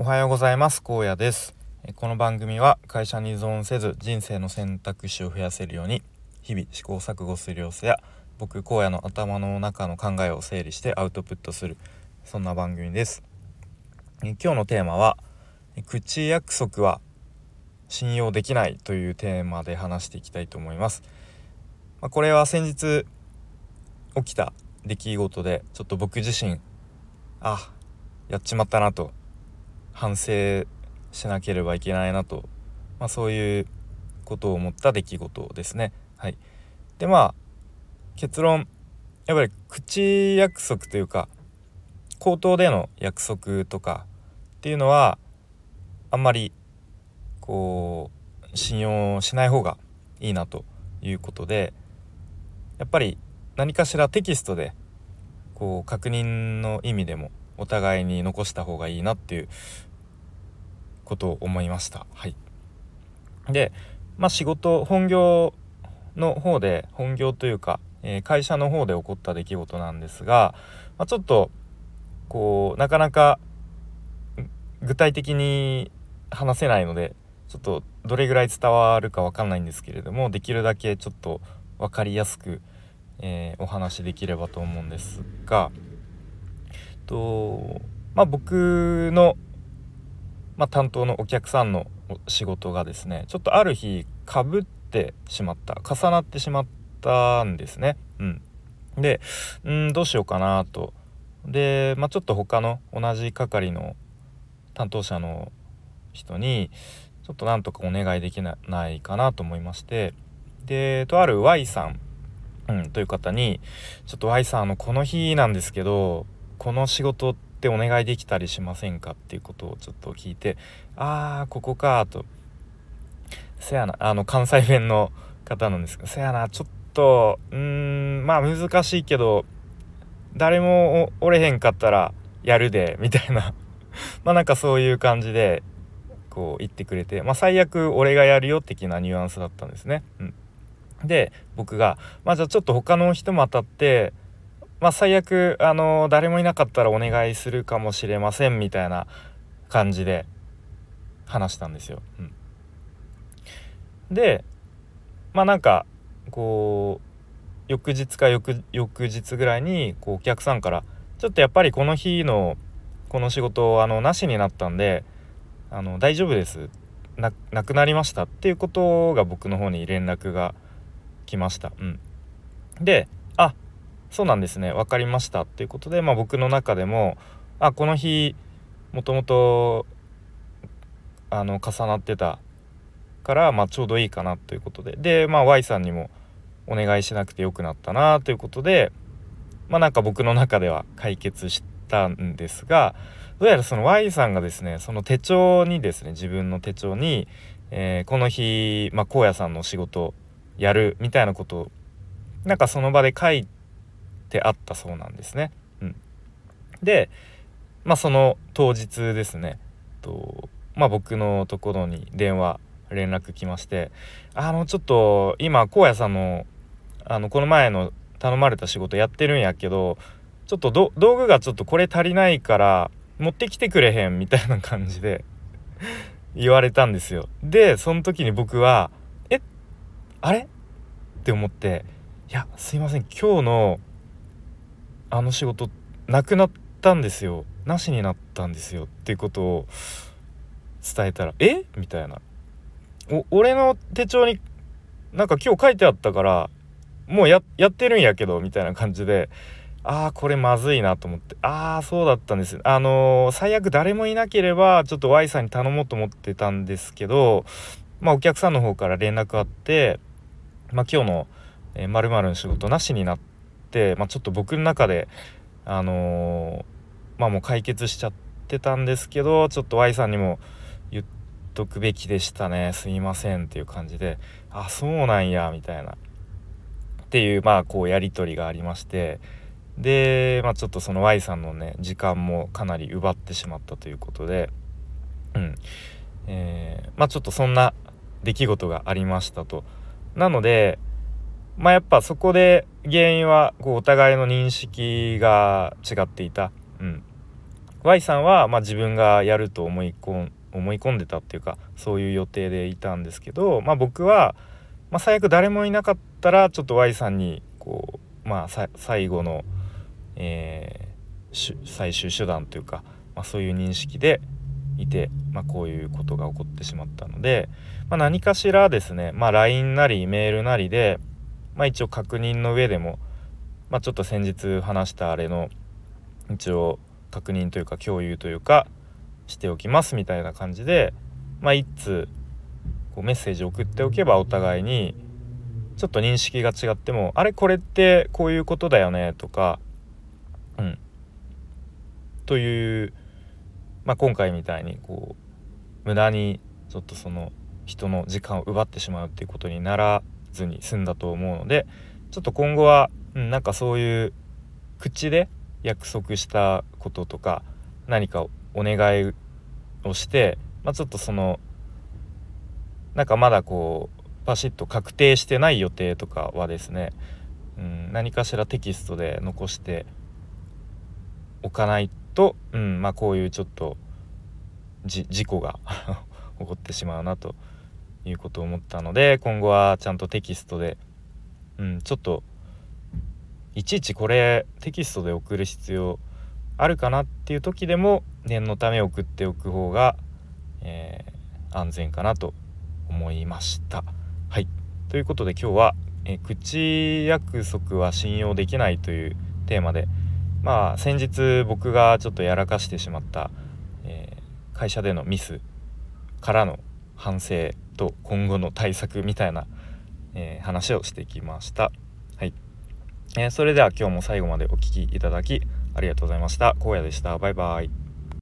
おはようございます。高野です。この番組は会社に依存せず人生の選択肢を増やせるように日々試行錯誤する様子や僕荒野の頭の中の考えを整理してアウトプットするそんな番組です。今日のテーマは口約束は信用できないというテーマで話していきたいと思います。ま、これは先日起きた出来事でちょっと僕自身あやっちまったなと反省しなければいけないなと、まあ、そういうことを思った出来事ですね。はい、でまあ結論。やっぱり口約束というか口頭での約束とかっていうのはあんまりこう信用しない方がいいなということでやっぱり何かしらテキストでこう確認の意味でもお互いに残した方がいいなっていうことを思いました。はい、で、まあ、仕事本業の方で本業というか、えー、会社の方で起こった出来事なんですが、まあ、ちょっとこうなかなか具体的に話せないのでちょっとどれぐらい伝わるか分かんないんですけれどもできるだけちょっと分かりやすくえー、お話しできればと思うんですがとまあ僕の、まあ、担当のお客さんの仕事がですねちょっとある日かぶってしまった重なってしまったんですね。うん、でうんどうしようかなと。で、まあ、ちょっと他の同じ係の担当者の人にちょっとなんとかお願いできないかなと思いましてでとある Y さんうん、という方に「ちょっと Y さんあのこの日なんですけどこの仕事ってお願いできたりしませんか?」っていうことをちょっと聞いて「ああここか」と「せやな」あの関西弁の方なんですけど「せやなちょっとうんまあ難しいけど誰もおれへんかったらやるで」みたいな まあなんかそういう感じでこう言ってくれてまあ最悪俺がやるよ的なニュアンスだったんですね。うんで僕がまあじゃあちょっと他の人も当たってまあ最悪あの誰もいなかったらお願いするかもしれませんみたいな感じで話したんですよ。うん、でまあなんかこう翌日か翌翌日ぐらいにこうお客さんからちょっとやっぱりこの日のこの仕事あのなしになったんであの大丈夫ですなくなりましたっていうことが僕の方に連絡が来ました。うん、でそうなんですね。分かりました。っていうことで、まあ、僕の中でもあこの日もともとあの重なってたから、まあ、ちょうどいいかなということで。で、まあ、Y さんにもお願いしなくてよくなったなということでまあなんか僕の中では解決したんですがどうやらその Y さんがですねその手帳にですね自分の手帳に、えー、この日、まあ、荒野さんの仕事やるみたいなことをなんかその場で書いてあったそうなんですね。うん、でまあその当日ですねとまあ僕のところに電話連絡来ましてあのちょっと今荒野さんのあのこの前の頼まれた仕事やってるんやけどちょっと道具がちょっとこれ足りないから持ってきてくれへんみたいな感じで言われたんですよ。でその時に僕はえあれ？って思っていやすいません今日のあの仕事なくなったんですよ。なしになったんですよっていうことを伝えたら「え？みたいな。俺の手帳になんか今日書いてあったからもうやってるんやけどみたいな感じでああこれまずいなと思ってああそうだったんです。あのー、最悪誰もいなければちょっと Y さんに頼もうと思ってたんですけどまあお客さんの方から連絡あってまあ、今日のまるの仕事なしになって、まあ、ちょっと僕の中であのー、まあもう解決しちゃってたんですけどちょっと Y さんにも言っとくべきでしたね。すいませんっていう感じであそうなんやみたいな。っていうまあこうやり取りがありまして。で、まあ、ちょっとその Y さんのね時間もかなり奪ってしまったということで。うん。えー、まあちょっとそんな出来事がありましたと。なのでまあやっぱそこで原因はこうお互いの認識が違っていた、うん、Y さんは、ま、自分がやると思い込ん思い込んでたっていうかそういう予定でいたんですけど、まあ、僕は、まあ、最悪誰もいなかったらちょっと Y さんにこう、まあ、最後の、えー、最終手段というか、まあ、そういう認識でいて、まあ、こういうことが起こってしまったので、まあ、何かしらですね、まあ、LINE なりメールなりで、まあ、一応確認の上でも、まあ、ちょっと先日話したあれの一応確認というか共有というかしておきますみたいな感じで、まあ、一通こうメッセージ送っておけばお互いにちょっと認識が違ってもあれこれってこういうことだよねとかうん。という、まあ、今回みたいにこう無駄にちょっとその人の時間を奪ってしまうっていうことにならずに済んだと思うのでちょっと今後は、うん、なんかそういう口で約束したこととか何かお願いをして、まあ、ちょっとそのなんかまだこうパシッと確定してない予定とかはですね、うん、何かしらテキストで残しておかないと、うんまあ、こういうちょっと事故が 起こってしまうなということを思ったので今後はちゃんとテキストで、うん、ちょっといちいちこれテキストで送る必要あるかなっていう時でも念のため送っておく方が、えー、安全かなと思いました。はいということで今日は、え、口約束は信用できないというテーマでまあ先日僕がちょっとやらかしてしまった、えー、会社でのミスからの反省と今後の対策みたいな、えー、話をしてきました。はい、えー、それでは今日も最後までお聴きいただきありがとうございました。荒野でした。バイバイ。